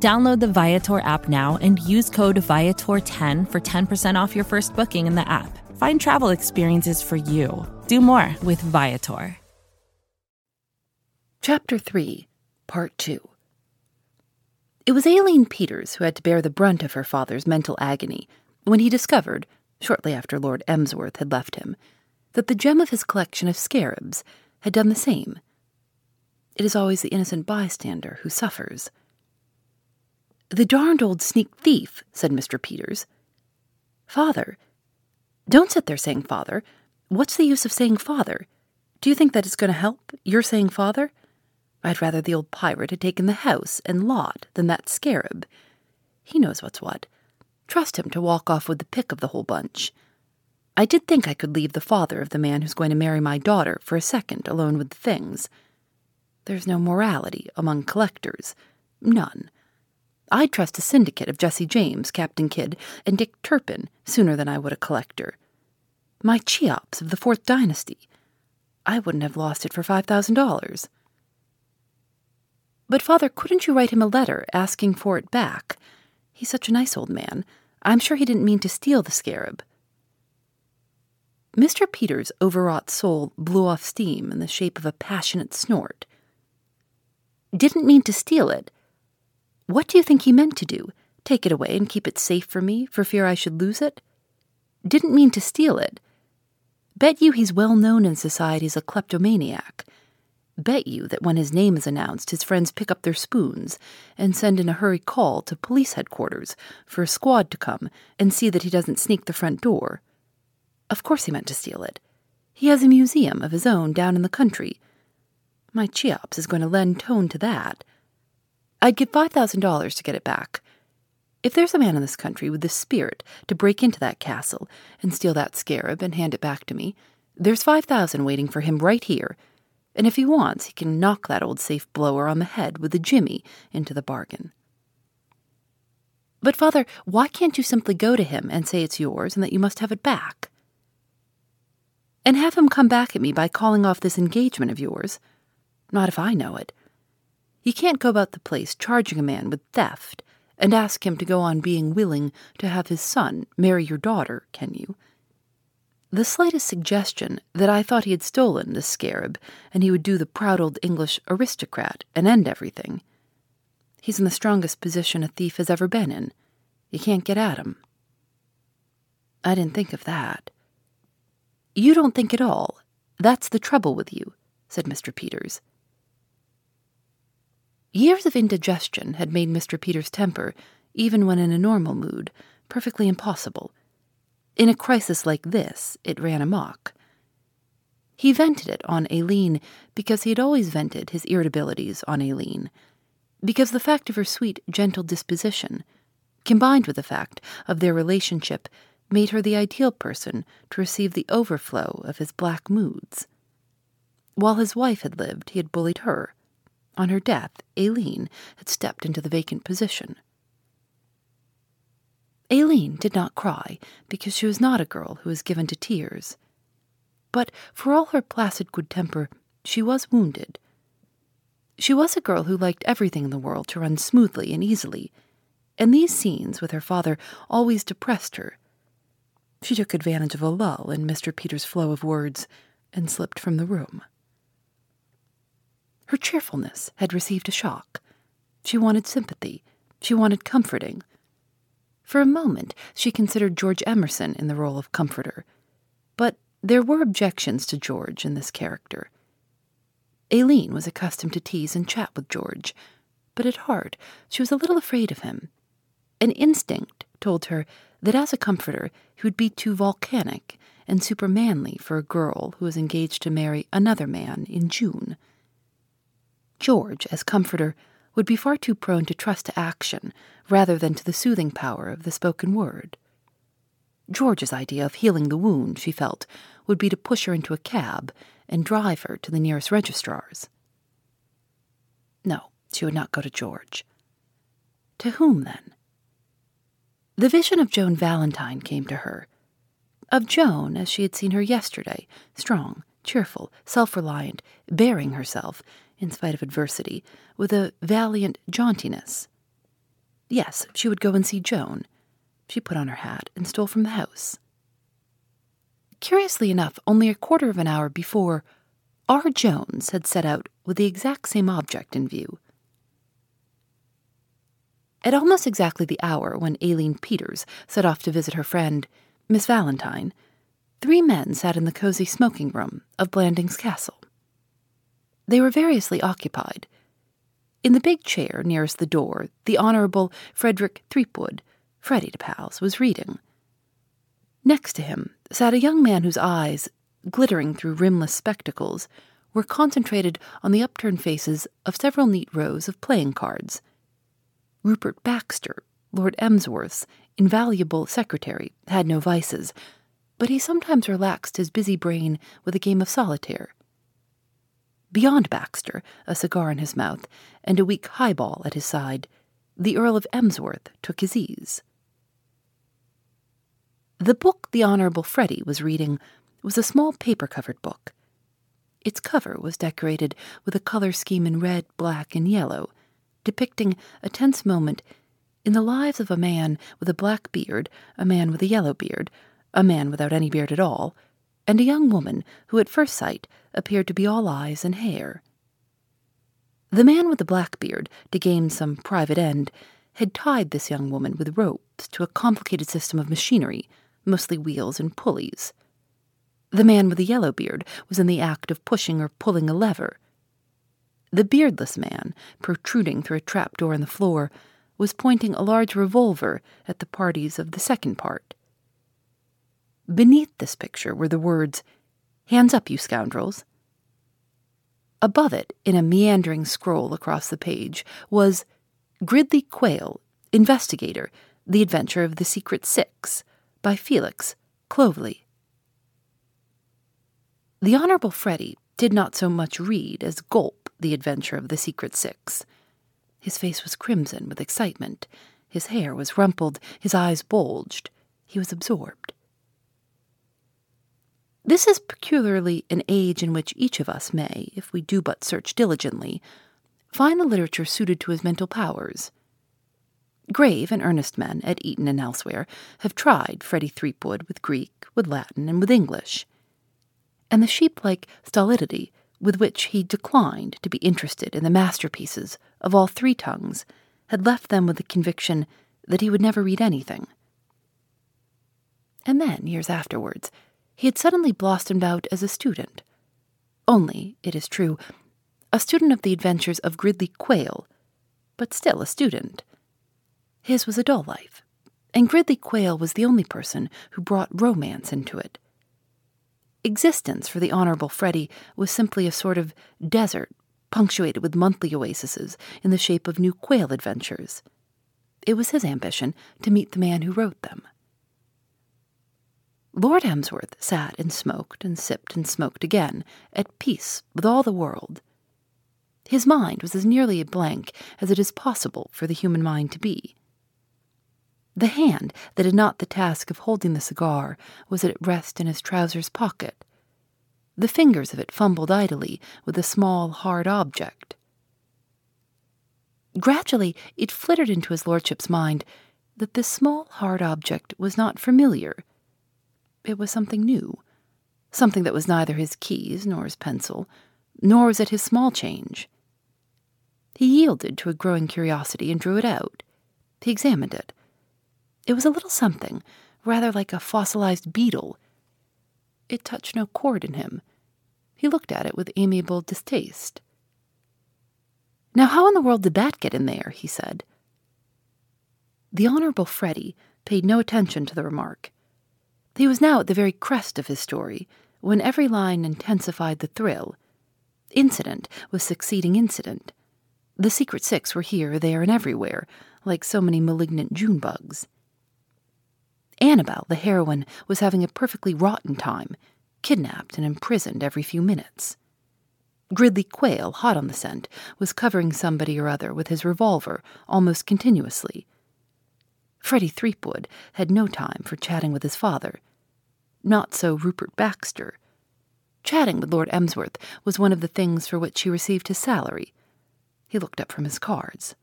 Download the Viator app now and use code Viator10 for 10% off your first booking in the app. Find travel experiences for you. Do more with Viator. Chapter 3, Part 2 It was Aileen Peters who had to bear the brunt of her father's mental agony when he discovered, shortly after Lord Emsworth had left him, that the gem of his collection of scarabs had done the same. It is always the innocent bystander who suffers. The darned old sneak thief, said Mr. Peters. Father. Don't sit there saying father. What's the use of saying father? Do you think that is going to help? You're saying father? I'd rather the old pirate had taken the house and lot than that scarab. He knows what's what. Trust him to walk off with the pick of the whole bunch. I did think I could leave the father of the man who's going to marry my daughter for a second alone with the things. There's no morality among collectors. None. I'd trust a syndicate of Jesse James, Captain Kidd, and Dick Turpin sooner than I would a collector. My Cheops of the Fourth Dynasty. I wouldn't have lost it for $5,000. But, Father, couldn't you write him a letter asking for it back? He's such a nice old man. I'm sure he didn't mean to steal the scarab. Mr. Peters' overwrought soul blew off steam in the shape of a passionate snort. Didn't mean to steal it. What do you think he meant to do? Take it away and keep it safe for me for fear I should lose it? Didn't mean to steal it. Bet you he's well known in society as a kleptomaniac. Bet you that when his name is announced, his friends pick up their spoons and send in a hurry call to police headquarters for a squad to come and see that he doesn't sneak the front door. Of course he meant to steal it. He has a museum of his own down in the country. My Cheops is going to lend tone to that. I'd give $5,000 to get it back. If there's a man in this country with the spirit to break into that castle and steal that scarab and hand it back to me, there's 5000 waiting for him right here. And if he wants, he can knock that old safe blower on the head with a jimmy into the bargain. But, Father, why can't you simply go to him and say it's yours and that you must have it back? And have him come back at me by calling off this engagement of yours? Not if I know it. You can't go about the place charging a man with theft and ask him to go on being willing to have his son marry your daughter, can you? The slightest suggestion that I thought he had stolen the scarab and he would do the proud old English aristocrat and end everything. He's in the strongest position a thief has ever been in. You can't get at him. I didn't think of that. You don't think at all. That's the trouble with you, said Mr. Peters. Years of indigestion had made Mr. Peters' temper, even when in a normal mood, perfectly impossible. In a crisis like this, it ran amok. He vented it on Aileen because he had always vented his irritabilities on Aileen, because the fact of her sweet, gentle disposition, combined with the fact of their relationship, made her the ideal person to receive the overflow of his black moods. While his wife had lived, he had bullied her on her death, Aileen had stepped into the vacant position. Aileen did not cry because she was not a girl who was given to tears. But for all her placid good temper, she was wounded. She was a girl who liked everything in the world to run smoothly and easily, and these scenes with her father always depressed her. She took advantage of a lull in Mr. Peters' flow of words and slipped from the room. Her cheerfulness had received a shock. She wanted sympathy. She wanted comforting. For a moment, she considered George Emerson in the role of comforter. But there were objections to George in this character. Aileen was accustomed to tease and chat with George, but at heart she was a little afraid of him. An instinct told her that as a comforter he would be too volcanic and supermanly for a girl who was engaged to marry another man in June. George, as comforter, would be far too prone to trust to action rather than to the soothing power of the spoken word. George's idea of healing the wound, she felt, would be to push her into a cab and drive her to the nearest registrar's. No, she would not go to George. To whom then? The vision of Joan Valentine came to her. Of Joan as she had seen her yesterday, strong, cheerful, self reliant, bearing herself, in spite of adversity, with a valiant jauntiness. Yes, she would go and see Joan. She put on her hat and stole from the house. Curiously enough, only a quarter of an hour before, R. Jones had set out with the exact same object in view. At almost exactly the hour when Aileen Peters set off to visit her friend, Miss Valentine, three men sat in the cozy smoking room of Blandings Castle. They were variously occupied. In the big chair nearest the door, the Honorable Frederick Threepwood, Freddie de Pals, was reading. Next to him sat a young man whose eyes, glittering through rimless spectacles, were concentrated on the upturned faces of several neat rows of playing cards. Rupert Baxter, Lord Emsworth's invaluable secretary, had no vices, but he sometimes relaxed his busy brain with a game of solitaire. Beyond Baxter, a cigar in his mouth, and a weak highball at his side, the Earl of Emsworth took his ease. The book the Honorable Freddie was reading was a small paper covered book. Its cover was decorated with a color scheme in red, black, and yellow, depicting a tense moment in the lives of a man with a black beard, a man with a yellow beard, a man without any beard at all, and a young woman who at first sight appeared to be all eyes and hair. The man with the black beard, to gain some private end, had tied this young woman with ropes to a complicated system of machinery, mostly wheels and pulleys. The man with the yellow beard was in the act of pushing or pulling a lever. The beardless man, protruding through a trap door in the floor, was pointing a large revolver at the parties of the second part. Beneath this picture were the words, Hands up, you scoundrels. Above it, in a meandering scroll across the page, was Gridley Quayle, Investigator, The Adventure of the Secret Six, by Felix Clovelly. The Honorable Freddie did not so much read as gulp The Adventure of the Secret Six. His face was crimson with excitement. His hair was rumpled, his eyes bulged. He was absorbed. This is peculiarly an age in which each of us may, if we do but search diligently, find the literature suited to his mental powers. Grave and earnest men at Eton and elsewhere have tried Freddie Threepwood with Greek, with Latin, and with English. And the sheep like stolidity with which he declined to be interested in the masterpieces of all three tongues had left them with the conviction that he would never read anything. And then, years afterwards, he had suddenly blossomed out as a student. Only, it is true, a student of the adventures of Gridley Quayle, but still a student. His was a dull life, and Gridley Quayle was the only person who brought romance into it. Existence for the Honorable Freddie was simply a sort of desert, punctuated with monthly oases in the shape of new Quayle adventures. It was his ambition to meet the man who wrote them. Lord Emsworth sat and smoked and sipped and smoked again, at peace with all the world. His mind was as nearly a blank as it is possible for the human mind to be. The hand that had not the task of holding the cigar was at rest in his trousers pocket. The fingers of it fumbled idly with a small, hard object. Gradually, it flitted into his lordship's mind that this small, hard object was not familiar it was something new, something that was neither his keys nor his pencil, nor was it his small change. He yielded to a growing curiosity and drew it out. He examined it. It was a little something, rather like a fossilized beetle. It touched no chord in him. He looked at it with amiable distaste. Now, how in the world did that get in there? he said. The Honorable Freddie paid no attention to the remark. He was now at the very crest of his story, when every line intensified the thrill. Incident was succeeding incident. The Secret Six were here, there, and everywhere, like so many malignant June bugs. Annabel, the heroine, was having a perfectly rotten time, kidnapped and imprisoned every few minutes. Gridley Quayle, hot on the scent, was covering somebody or other with his revolver almost continuously. Freddie Threepwood had no time for chatting with his father. Not so Rupert Baxter. Chatting with Lord Emsworth was one of the things for which he received his salary. He looked up from his cards.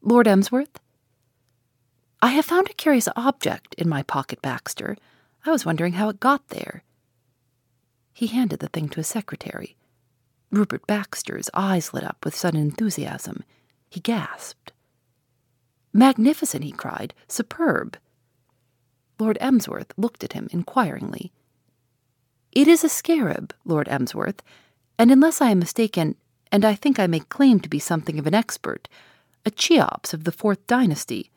Lord Emsworth? I have found a curious object in my pocket, Baxter. I was wondering how it got there. He handed the thing to his secretary. Rupert Baxter's eyes lit up with sudden enthusiasm. He gasped. Magnificent, he cried. Superb. Lord Emsworth looked at him inquiringly. It is a scarab, Lord Emsworth, and unless I am mistaken, and I think I may claim to be something of an expert, a Cheops of the Fourth Dynasty.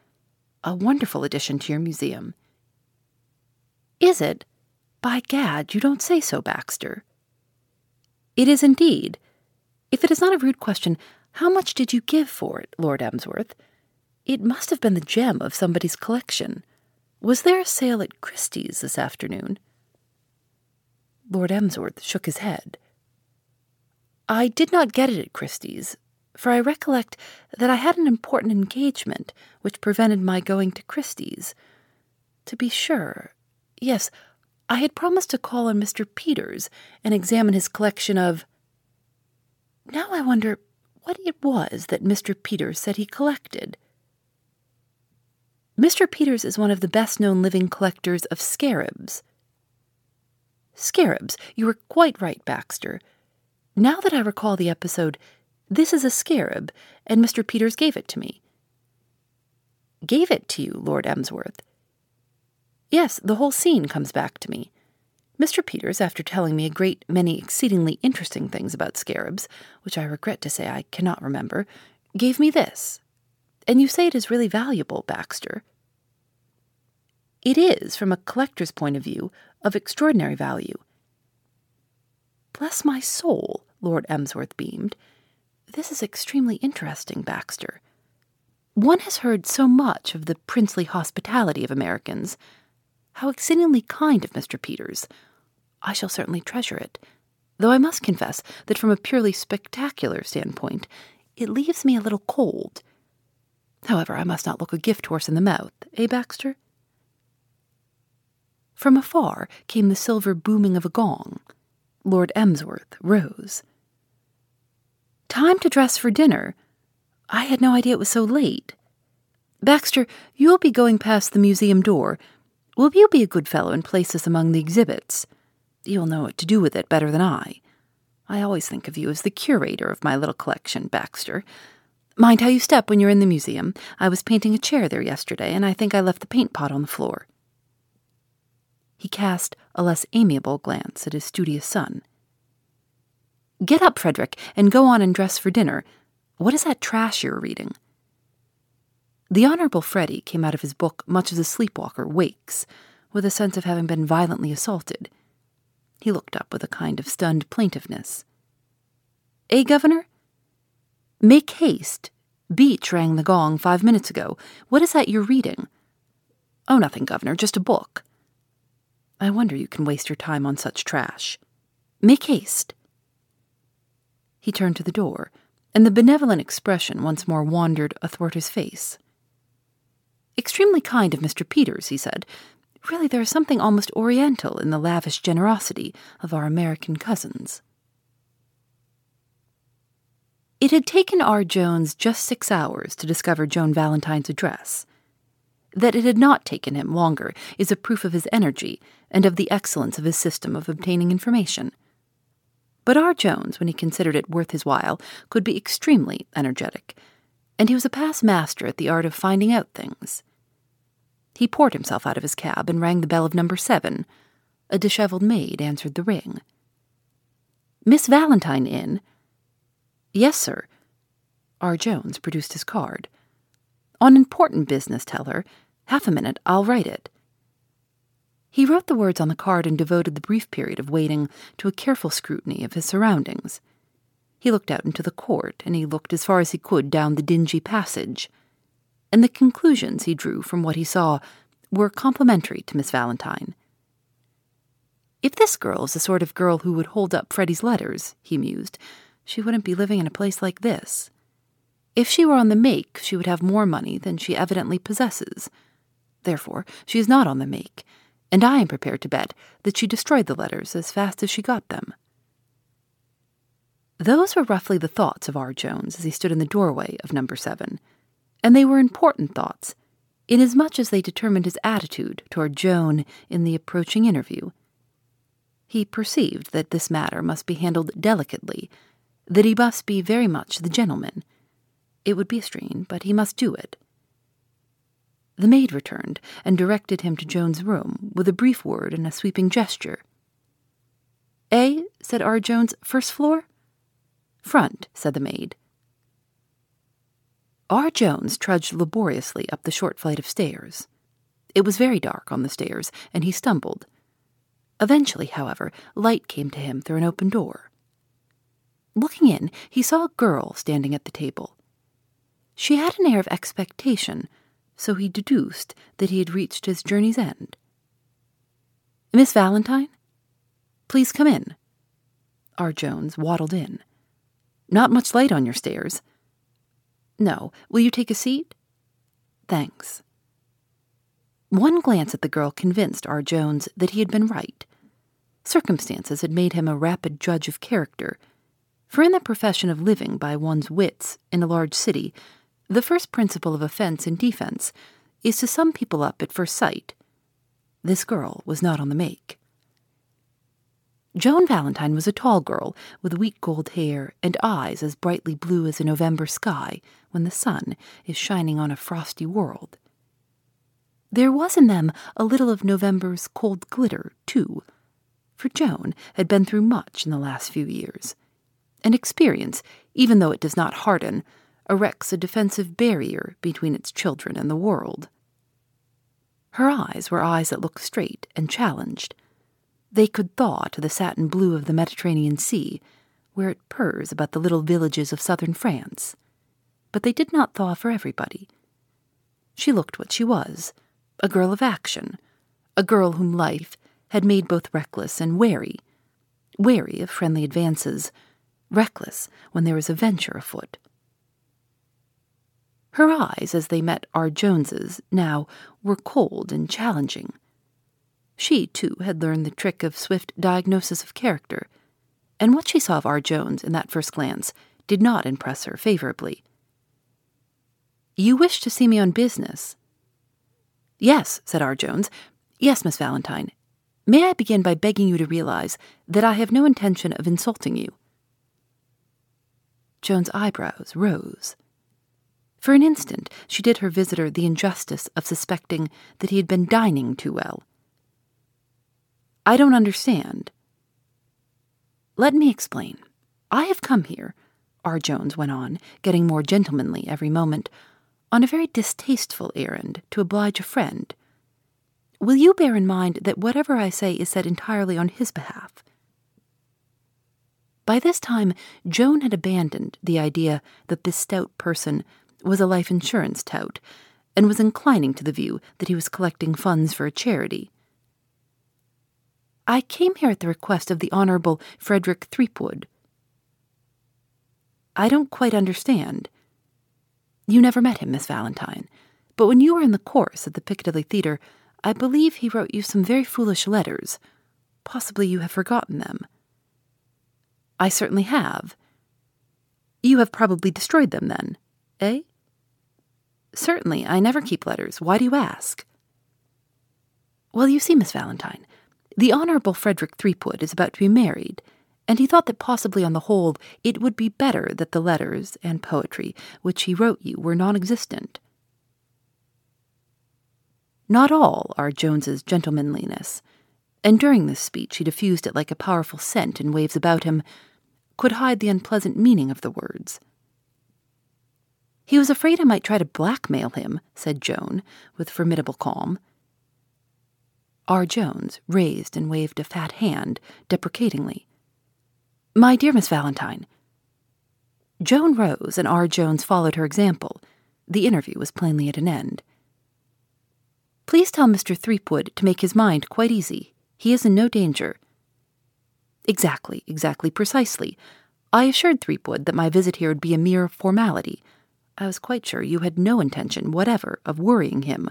A wonderful addition to your museum. Is it? By gad, you don't say so, Baxter. It is indeed. If it is not a rude question, how much did you give for it, Lord Emsworth? It must have been the gem of somebody's collection. Was there a sale at Christie's this afternoon? Lord Emsworth shook his head. I did not get it at Christie's, for I recollect that I had an important engagement which prevented my going to Christie's. To be sure, yes, I had promised to call on Mr. Peters and examine his collection of. Now I wonder what it was that Mr. Peters said he collected. Mr. Peters is one of the best known living collectors of scarabs. Scarabs, you were quite right, Baxter. Now that I recall the episode, this is a scarab, and Mr. Peters gave it to me. Gave it to you, Lord Emsworth? Yes, the whole scene comes back to me. Mr. Peters, after telling me a great many exceedingly interesting things about scarabs, which I regret to say I cannot remember, gave me this. And you say it is really valuable, Baxter. It is, from a collector's point of view, of extraordinary value. Bless my soul, Lord Emsworth beamed. This is extremely interesting, Baxter. One has heard so much of the princely hospitality of Americans how exceedingly kind of Mr. Peters. I shall certainly treasure it, though I must confess that from a purely spectacular standpoint, it leaves me a little cold. However, I must not look a gift horse in the mouth, eh, Baxter? From afar came the silver booming of a gong. Lord Emsworth rose. Time to dress for dinner. I had no idea it was so late. Baxter, you will be going past the museum door Will you be a good fellow and place us among the exhibits? You'll know what to do with it better than I. I always think of you as the curator of my little collection, Baxter. Mind how you step when you're in the museum. I was painting a chair there yesterday, and I think I left the paint pot on the floor. He cast a less amiable glance at his studious son. Get up, Frederick, and go on and dress for dinner. What is that trash you're reading? The Honorable Freddie came out of his book much as a sleepwalker wakes, with a sense of having been violently assaulted. He looked up with a kind of stunned plaintiveness. Eh, Governor? Make haste. Beach rang the gong five minutes ago. What is that you're reading? Oh, nothing, Governor, just a book. I wonder you can waste your time on such trash. Make haste. He turned to the door, and the benevolent expression once more wandered athwart his face. Extremely kind of Mr. Peters, he said. Really, there is something almost oriental in the lavish generosity of our American cousins. It had taken R. Jones just six hours to discover Joan Valentine's address. That it had not taken him longer is a proof of his energy and of the excellence of his system of obtaining information. But R. Jones, when he considered it worth his while, could be extremely energetic and he was a past master at the art of finding out things. He poured himself out of his cab and rang the bell of number seven. A disheveled maid answered the ring. Miss Valentine in? Yes, sir. R. Jones produced his card. On important business, tell her. Half a minute, I'll write it. He wrote the words on the card and devoted the brief period of waiting to a careful scrutiny of his surroundings. He looked out into the court, and he looked as far as he could down the dingy passage. And the conclusions he drew from what he saw were complimentary to Miss Valentine. If this girl is the sort of girl who would hold up Freddie's letters, he mused, she wouldn't be living in a place like this. If she were on the make, she would have more money than she evidently possesses. Therefore, she is not on the make, and I am prepared to bet that she destroyed the letters as fast as she got them. Those were roughly the thoughts of R. Jones as he stood in the doorway of number seven, and they were important thoughts, inasmuch as they determined his attitude toward Joan in the approaching interview. He perceived that this matter must be handled delicately, that he must be very much the gentleman. It would be a strain, but he must do it. The maid returned and directed him to Joan's room with a brief word and a sweeping gesture. Eh? said R. Jones. First floor? Front, said the maid. R. Jones trudged laboriously up the short flight of stairs. It was very dark on the stairs, and he stumbled. Eventually, however, light came to him through an open door. Looking in, he saw a girl standing at the table. She had an air of expectation, so he deduced that he had reached his journey's end. Miss Valentine? Please come in. R. Jones waddled in. Not much light on your stairs. No. Will you take a seat? Thanks. One glance at the girl convinced R. Jones that he had been right. Circumstances had made him a rapid judge of character, for in the profession of living by one's wits in a large city, the first principle of offense and defense is to sum people up at first sight. This girl was not on the make. Joan Valentine was a tall girl with weak gold hair and eyes as brightly blue as a November sky when the sun is shining on a frosty world. There was in them a little of November's cold glitter, too, for Joan had been through much in the last few years, and experience, even though it does not harden, erects a defensive barrier between its children and the world. Her eyes were eyes that looked straight and challenged they could thaw to the satin blue of the Mediterranean Sea, where it purrs about the little villages of southern France. But they did not thaw for everybody. She looked what she was a girl of action, a girl whom life had made both reckless and wary, wary of friendly advances, reckless when there is a venture afoot. Her eyes, as they met R. Jones's, now were cold and challenging she, too, had learned the trick of swift diagnosis of character, and what she saw of R. Jones in that first glance did not impress her favorably. You wish to see me on business? Yes, said R. Jones. Yes, Miss Valentine. May I begin by begging you to realize that I have no intention of insulting you? Joan's eyebrows rose. For an instant, she did her visitor the injustice of suspecting that he had been dining too well I don't understand. Let me explain. I have come here, R. Jones went on, getting more gentlemanly every moment, on a very distasteful errand to oblige a friend. Will you bear in mind that whatever I say is said entirely on his behalf? By this time, Joan had abandoned the idea that this stout person was a life insurance tout, and was inclining to the view that he was collecting funds for a charity. I came here at the request of the Honorable Frederick Threepwood. I don't quite understand. You never met him, Miss Valentine, but when you were in the chorus at the Piccadilly Theatre, I believe he wrote you some very foolish letters. Possibly you have forgotten them. I certainly have. You have probably destroyed them, then, eh? Certainly, I never keep letters. Why do you ask? Well, you see, Miss Valentine, the Honorable Frederick Threepwood is about to be married, and he thought that possibly on the whole it would be better that the letters and poetry which he wrote you were non existent. Not all R. Jones's gentlemanliness, and during this speech he diffused it like a powerful scent in waves about him, could hide the unpleasant meaning of the words. He was afraid I might try to blackmail him, said Joan, with formidable calm. R. Jones raised and waved a fat hand deprecatingly. My dear Miss Valentine. Joan rose, and R. Jones followed her example. The interview was plainly at an end. Please tell Mr. Threepwood to make his mind quite easy. He is in no danger. Exactly, exactly, precisely. I assured Threepwood that my visit here would be a mere formality. I was quite sure you had no intention whatever of worrying him.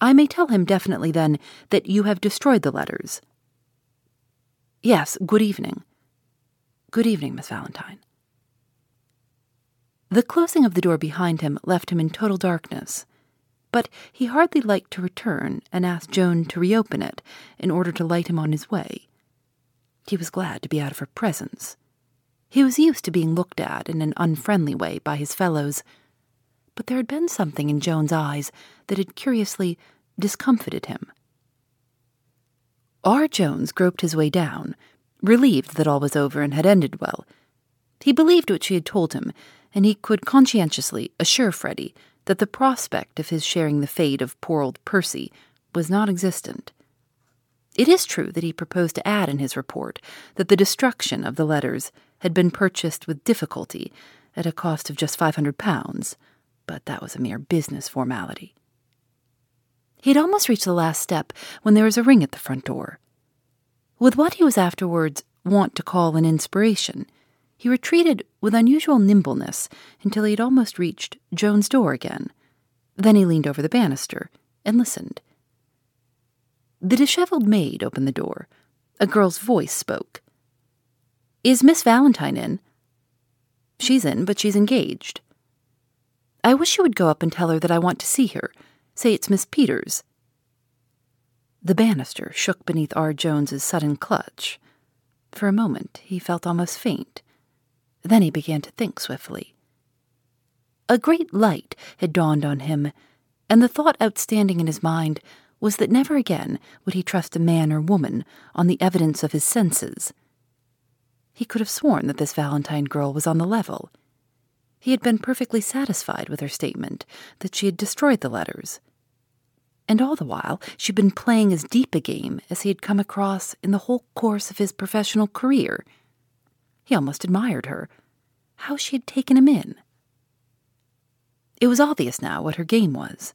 I may tell him definitely, then, that you have destroyed the letters. Yes, good evening. Good evening, Miss Valentine. The closing of the door behind him left him in total darkness, but he hardly liked to return and ask Joan to reopen it in order to light him on his way. He was glad to be out of her presence. He was used to being looked at in an unfriendly way by his fellows, but there had been something in Joan's eyes that had curiously discomfited him. R. Jones groped his way down, relieved that all was over and had ended well. He believed what she had told him, and he could conscientiously assure Freddie that the prospect of his sharing the fate of poor old Percy was not existent. It is true that he proposed to add in his report that the destruction of the letters had been purchased with difficulty at a cost of just five hundred pounds, but that was a mere business formality. He had almost reached the last step when there was a ring at the front door. With what he was afterwards wont to call an inspiration, he retreated with unusual nimbleness until he had almost reached Joan's door again. Then he leaned over the banister and listened. The disheveled maid opened the door. A girl's voice spoke. Is Miss Valentine in? She's in, but she's engaged. I wish you would go up and tell her that I want to see her. Say it's Miss Peters. The banister shook beneath R. Jones's sudden clutch. For a moment, he felt almost faint. Then he began to think swiftly. A great light had dawned on him, and the thought outstanding in his mind was that never again would he trust a man or woman on the evidence of his senses. He could have sworn that this Valentine girl was on the level. He had been perfectly satisfied with her statement that she had destroyed the letters and all the while she'd been playing as deep a game as he had come across in the whole course of his professional career. He almost admired her. How she had taken him in. It was obvious now what her game was.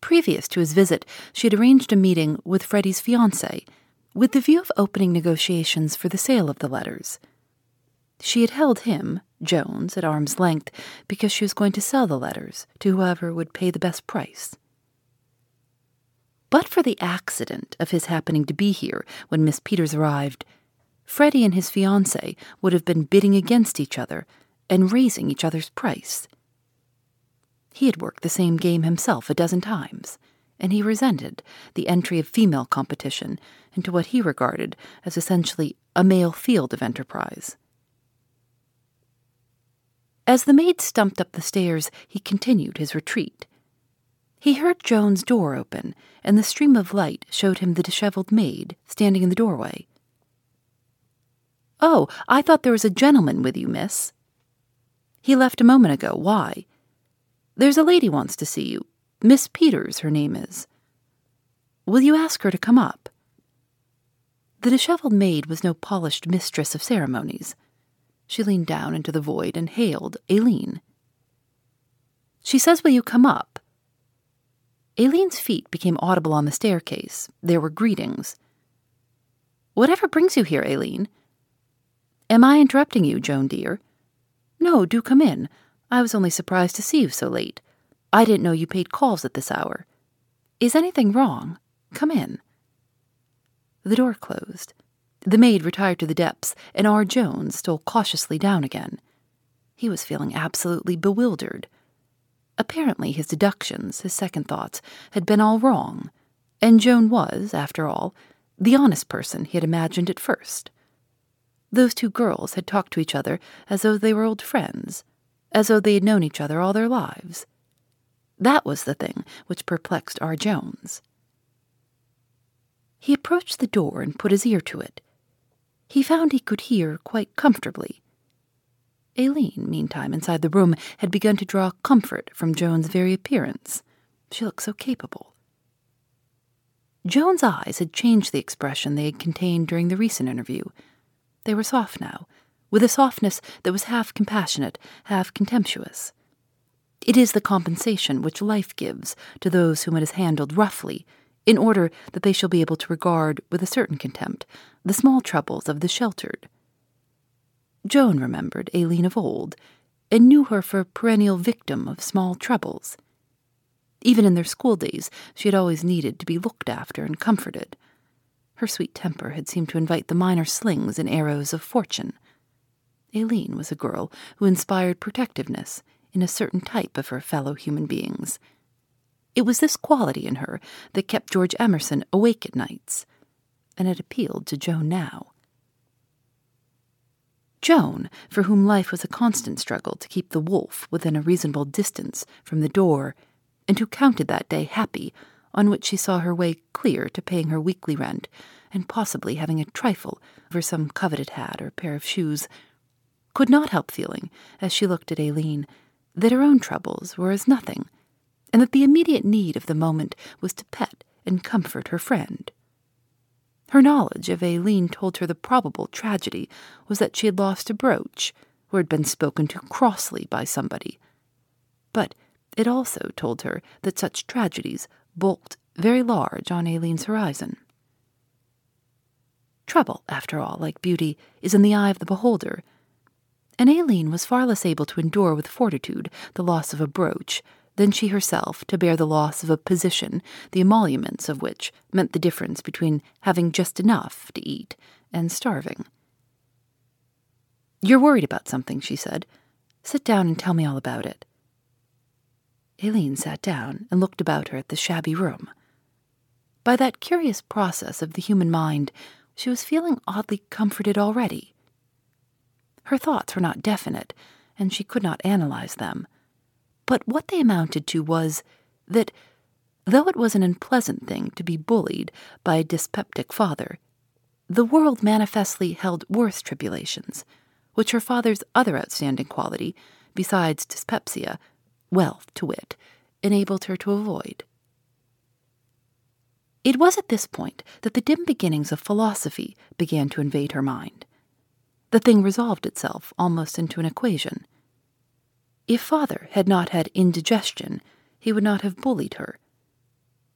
Previous to his visit, she had arranged a meeting with Freddie's fiance, with the view of opening negotiations for the sale of the letters. She had held him, Jones, at arm's length because she was going to sell the letters to whoever would pay the best price. But for the accident of his happening to be here when Miss Peters arrived, Freddie and his fiancée would have been bidding against each other and raising each other's price. He had worked the same game himself a dozen times, and he resented the entry of female competition into what he regarded as essentially a male field of enterprise. As the maid stumped up the stairs, he continued his retreat. He heard Joan's door open, and the stream of light showed him the disheveled maid standing in the doorway. Oh, I thought there was a gentleman with you, miss. He left a moment ago. Why? There's a lady wants to see you. Miss Peters, her name is. Will you ask her to come up? The disheveled maid was no polished mistress of ceremonies. She leaned down into the void and hailed Aileen. She says, Will you come up? Aileen's feet became audible on the staircase. There were greetings. Whatever brings you here, Aileen? Am I interrupting you, Joan dear? No, do come in. I was only surprised to see you so late. I didn't know you paid calls at this hour. Is anything wrong? Come in. The door closed. The maid retired to the depths, and R. Jones stole cautiously down again. He was feeling absolutely bewildered. Apparently, his deductions, his second thoughts, had been all wrong, and Joan was, after all, the honest person he had imagined at first. Those two girls had talked to each other as though they were old friends, as though they had known each other all their lives. That was the thing which perplexed R. Jones. He approached the door and put his ear to it. He found he could hear quite comfortably Aileen, meantime, inside the room, had begun to draw comfort from Joan's very appearance. She looked so capable. Joan's eyes had changed the expression they had contained during the recent interview. They were soft now, with a softness that was half compassionate, half contemptuous. It is the compensation which life gives to those whom it has handled roughly, in order that they shall be able to regard with a certain contempt the small troubles of the sheltered. Joan remembered Aileen of old, and knew her for a perennial victim of small troubles. Even in their school days, she had always needed to be looked after and comforted. Her sweet temper had seemed to invite the minor slings and arrows of fortune. Aileen was a girl who inspired protectiveness in a certain type of her fellow human beings. It was this quality in her that kept George Emerson awake at nights, and it appealed to Joan now. Joan, for whom life was a constant struggle to keep the wolf within a reasonable distance from the door, and who counted that day happy on which she saw her way clear to paying her weekly rent and possibly having a trifle for some coveted hat or pair of shoes, could not help feeling, as she looked at Aileen, that her own troubles were as nothing, and that the immediate need of the moment was to pet and comfort her friend. Her knowledge of Aileen told her the probable tragedy was that she had lost a brooch, or had been spoken to crossly by somebody. But it also told her that such tragedies bulked very large on Aileen's horizon. Trouble, after all, like beauty, is in the eye of the beholder, and Aileen was far less able to endure with fortitude the loss of a brooch than she herself to bear the loss of a position, the emoluments of which meant the difference between having just enough to eat and starving. You're worried about something, she said. Sit down and tell me all about it. Aileen sat down and looked about her at the shabby room. By that curious process of the human mind, she was feeling oddly comforted already. Her thoughts were not definite, and she could not analyze them. But what they amounted to was that, though it was an unpleasant thing to be bullied by a dyspeptic father, the world manifestly held worse tribulations, which her father's other outstanding quality, besides dyspepsia, wealth to wit, enabled her to avoid. It was at this point that the dim beginnings of philosophy began to invade her mind. The thing resolved itself almost into an equation. If father had not had indigestion, he would not have bullied her.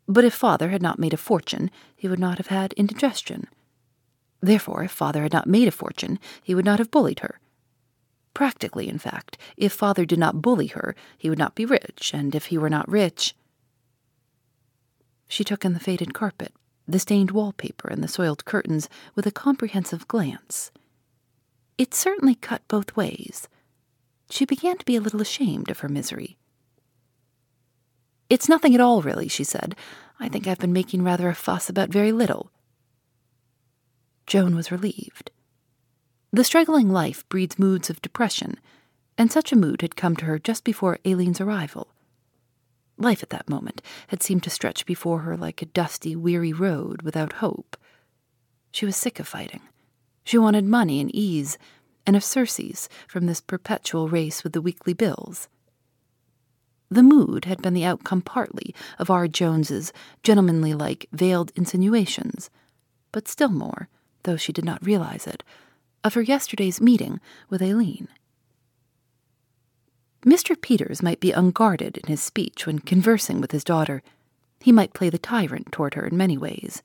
But if father had not made a fortune, he would not have had indigestion. Therefore, if father had not made a fortune, he would not have bullied her. Practically, in fact, if father did not bully her, he would not be rich, and if he were not rich. She took in the faded carpet, the stained wallpaper, and the soiled curtains with a comprehensive glance. It certainly cut both ways. She began to be a little ashamed of her misery. It's nothing at all, really, she said. I think I've been making rather a fuss about very little. Joan was relieved. The struggling life breeds moods of depression, and such a mood had come to her just before Aileen's arrival. Life at that moment had seemed to stretch before her like a dusty, weary road without hope. She was sick of fighting. She wanted money and ease, and a surcease from this perpetual race with the weekly bills. The mood had been the outcome partly of R. Jones's gentlemanly like veiled insinuations, but still more, though she did not realize it, of her yesterday's meeting with Aileen. Mr. Peters might be unguarded in his speech when conversing with his daughter. He might play the tyrant toward her in many ways,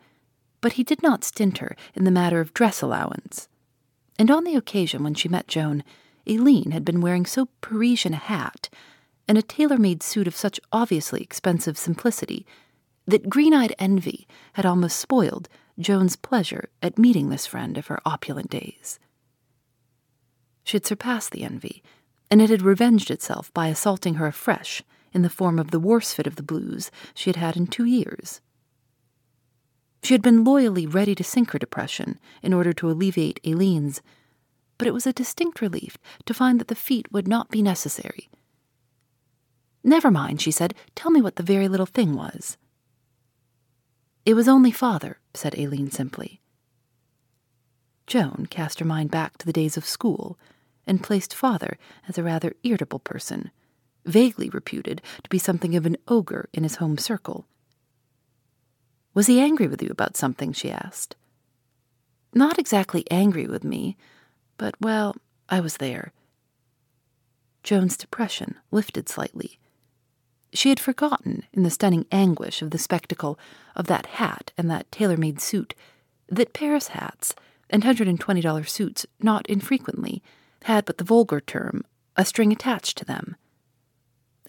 but he did not stint her in the matter of dress allowance. And on the occasion when she met Joan, Aileen had been wearing so Parisian a hat and a tailor made suit of such obviously expensive simplicity that green eyed envy had almost spoiled Joan's pleasure at meeting this friend of her opulent days. She had surpassed the envy, and it had revenged itself by assaulting her afresh in the form of the worst fit of the blues she had had in two years. She had been loyally ready to sink her depression in order to alleviate Aileen's, but it was a distinct relief to find that the feat would not be necessary. Never mind, she said. Tell me what the very little thing was. It was only father, said Aileen simply. Joan cast her mind back to the days of school and placed father as a rather irritable person, vaguely reputed to be something of an ogre in his home circle. Was he angry with you about something? she asked. Not exactly angry with me, but, well, I was there. Joan's depression lifted slightly, She had forgotten, in the stunning anguish of the spectacle of that hat and that tailor made suit, that Paris hats and $120 suits not infrequently had but the vulgar term, a string attached to them.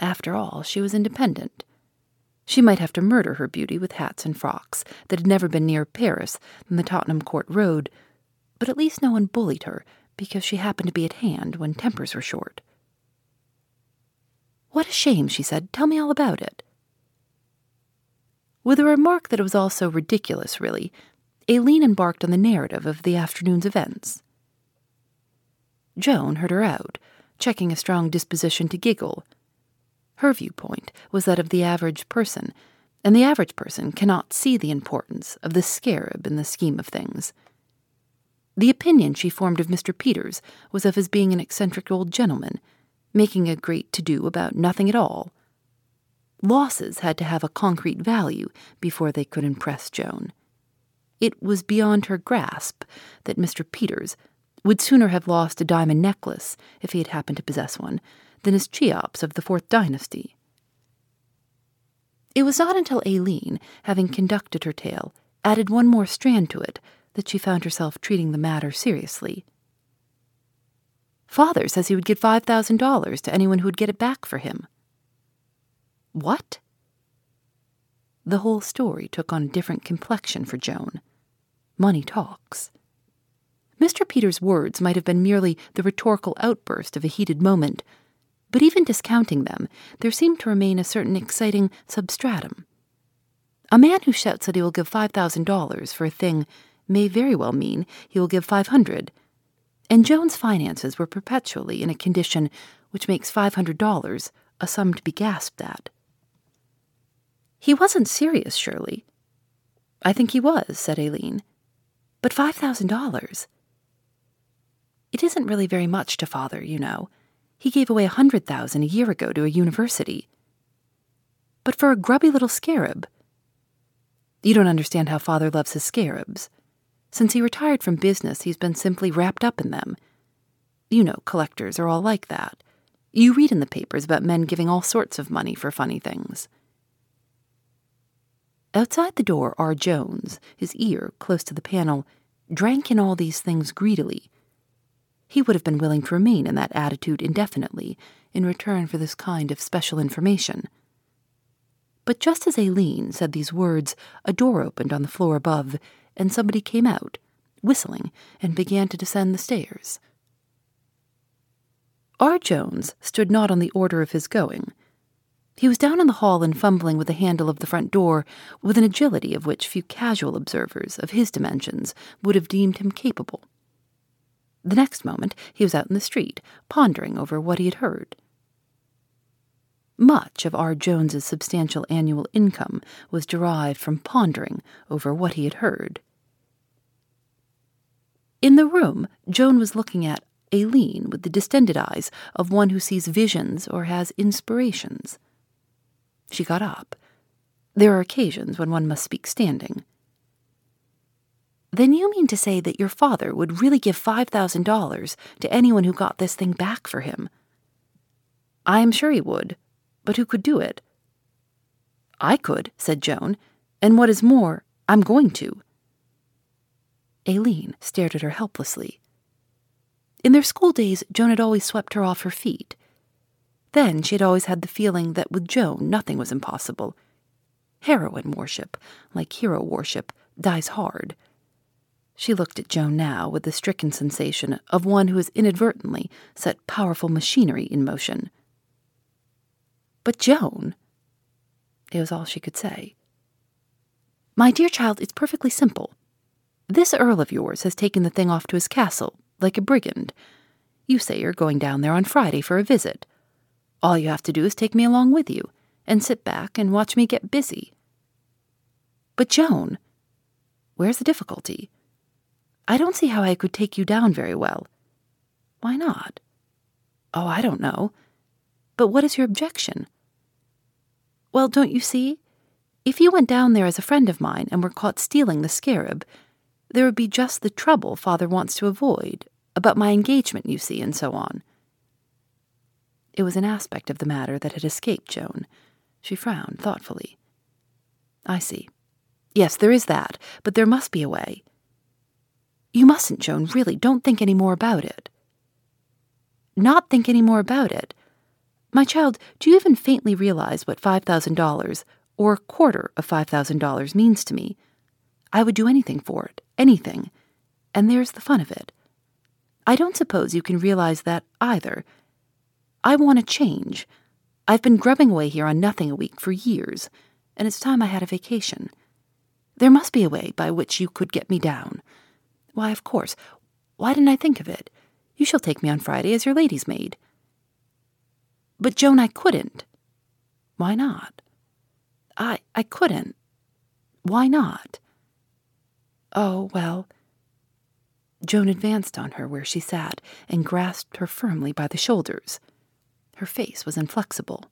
After all, she was independent. She might have to murder her beauty with hats and frocks that had never been nearer Paris than the Tottenham Court Road, but at least no one bullied her because she happened to be at hand when tempers were short. What a shame, she said. Tell me all about it. With a remark that it was all so ridiculous, really, Aileen embarked on the narrative of the afternoon's events. Joan heard her out, checking a strong disposition to giggle. Her viewpoint was that of the average person, and the average person cannot see the importance of the scarab in the scheme of things. The opinion she formed of Mr. Peters was of his being an eccentric old gentleman making a great to do about nothing at all. Losses had to have a concrete value before they could impress Joan. It was beyond her grasp that Mr. Peters would sooner have lost a diamond necklace, if he had happened to possess one, than his Cheops of the Fourth Dynasty. It was not until Aileen, having conducted her tale, added one more strand to it that she found herself treating the matter seriously. Father says he would give $5,000 to anyone who would get it back for him. What? The whole story took on a different complexion for Joan. Money talks. Mr. Peters' words might have been merely the rhetorical outburst of a heated moment, but even discounting them, there seemed to remain a certain exciting substratum. A man who shouts that he will give $5,000 for a thing may very well mean he will give 500 and Joan's finances were perpetually in a condition which makes $500 a sum to be gasped at. He wasn't serious, surely. I think he was, said Aileen. But $5,000? It isn't really very much to father, you know. He gave away a hundred thousand a year ago to a university. But for a grubby little scarab. You don't understand how father loves his scarabs. Since he retired from business, he's been simply wrapped up in them. You know, collectors are all like that. You read in the papers about men giving all sorts of money for funny things. Outside the door, R. Jones, his ear close to the panel, drank in all these things greedily. He would have been willing to remain in that attitude indefinitely in return for this kind of special information. But just as Aileen said these words, a door opened on the floor above, and somebody came out, whistling, and began to descend the stairs. R. Jones stood not on the order of his going. He was down in the hall and fumbling with the handle of the front door with an agility of which few casual observers of his dimensions would have deemed him capable. The next moment he was out in the street, pondering over what he had heard. Much of R. Jones's substantial annual income was derived from pondering over what he had heard. In the room, Joan was looking at Aileen with the distended eyes of one who sees visions or has inspirations. She got up. There are occasions when one must speak standing. Then you mean to say that your father would really give $5,000 to anyone who got this thing back for him? I am sure he would, but who could do it? I could, said Joan, and what is more, I'm going to. Aileen stared at her helplessly. In their school days, Joan had always swept her off her feet. Then she had always had the feeling that with Joan nothing was impossible. Heroine worship, like hero worship, dies hard. She looked at Joan now with the stricken sensation of one who has inadvertently set powerful machinery in motion. But Joan. It was all she could say. My dear child, it's perfectly simple. This Earl of yours has taken the thing off to his castle, like a brigand. You say you're going down there on Friday for a visit. All you have to do is take me along with you, and sit back and watch me get busy. But, Joan, where's the difficulty? I don't see how I could take you down very well. Why not? Oh, I don't know. But what is your objection? Well, don't you see? If you went down there as a friend of mine and were caught stealing the scarab, there would be just the trouble father wants to avoid about my engagement, you see, and so on. It was an aspect of the matter that had escaped Joan. She frowned thoughtfully. I see. Yes, there is that, but there must be a way. You mustn't, Joan, really. Don't think any more about it. Not think any more about it? My child, do you even faintly realize what $5,000 or a quarter of $5,000 means to me? I would do anything for it, anything. And there's the fun of it. I don't suppose you can realize that either. I want to change. I've been grubbing away here on nothing a week for years, and it's time I had a vacation. There must be a way by which you could get me down. Why, of course. Why didn't I think of it? You shall take me on Friday as your lady's maid. But, Joan, I couldn't. Why not? I I couldn't. Why not? Oh, well. Joan advanced on her where she sat and grasped her firmly by the shoulders. Her face was inflexible.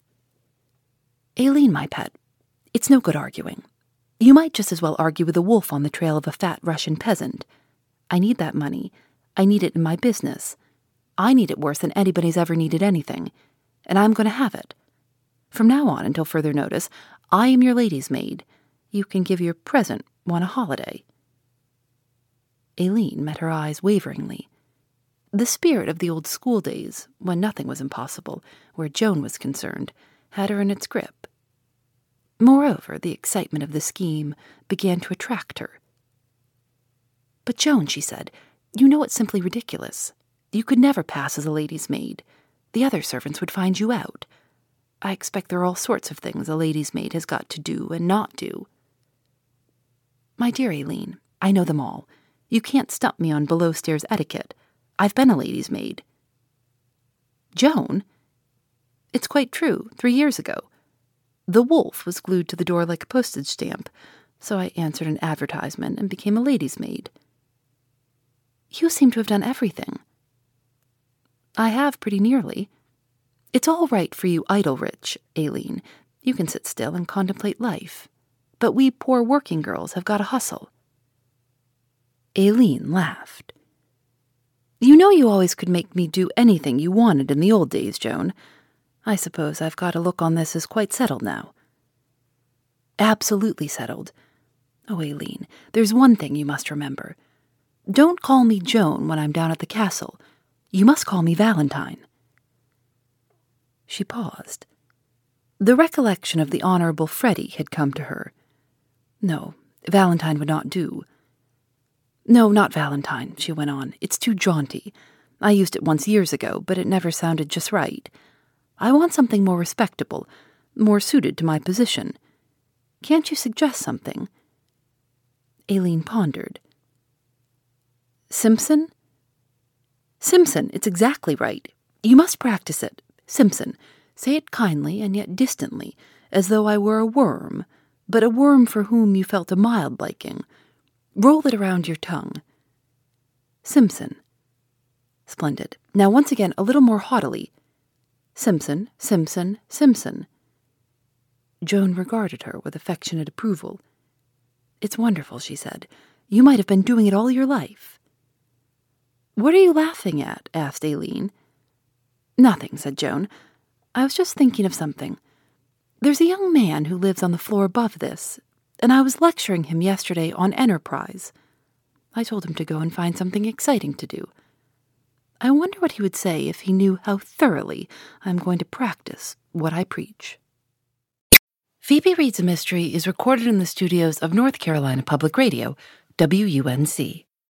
Aileen, my pet, it's no good arguing. You might just as well argue with a wolf on the trail of a fat Russian peasant. I need that money. I need it in my business. I need it worse than anybody's ever needed anything, and I'm going to have it. From now on, until further notice, I am your lady's maid. You can give your present one a holiday. Aileen met her eyes waveringly. The spirit of the old school days, when nothing was impossible, where Joan was concerned, had her in its grip. Moreover, the excitement of the scheme began to attract her. But, Joan, she said, you know it's simply ridiculous. You could never pass as a lady's maid. The other servants would find you out. I expect there are all sorts of things a lady's maid has got to do and not do. My dear Aileen, I know them all. You can't stump me on below stairs etiquette. I've been a lady's maid. Joan? It's quite true, three years ago. The wolf was glued to the door like a postage stamp, so I answered an advertisement and became a lady's maid. You seem to have done everything. I have pretty nearly. It's all right for you idle rich, Aileen. You can sit still and contemplate life. But we poor working girls have got to hustle. Aileen laughed. You know you always could make me do anything you wanted in the old days, Joan. I suppose I've got a look on this as quite settled now. Absolutely settled. Oh, Aileen, there's one thing you must remember. Don't call me Joan when I'm down at the castle. You must call me Valentine. She paused. The recollection of the Honorable Freddie had come to her. No, Valentine would not do. No, not Valentine, she went on. It's too jaunty. I used it once years ago, but it never sounded just right. I want something more respectable, more suited to my position. Can't you suggest something? Aileen pondered. Simpson? Simpson, it's exactly right. You must practice it. Simpson. Say it kindly and yet distantly, as though I were a worm, but a worm for whom you felt a mild liking. Roll it around your tongue. Simpson. Splendid. Now, once again, a little more haughtily. Simpson, Simpson, Simpson. Joan regarded her with affectionate approval. It's wonderful, she said. You might have been doing it all your life. What are you laughing at? asked Aileen. Nothing, said Joan. I was just thinking of something. There's a young man who lives on the floor above this, and I was lecturing him yesterday on enterprise. I told him to go and find something exciting to do. I wonder what he would say if he knew how thoroughly I'm going to practice what I preach. Phoebe Reads a Mystery is recorded in the studios of North Carolina Public Radio, WUNC.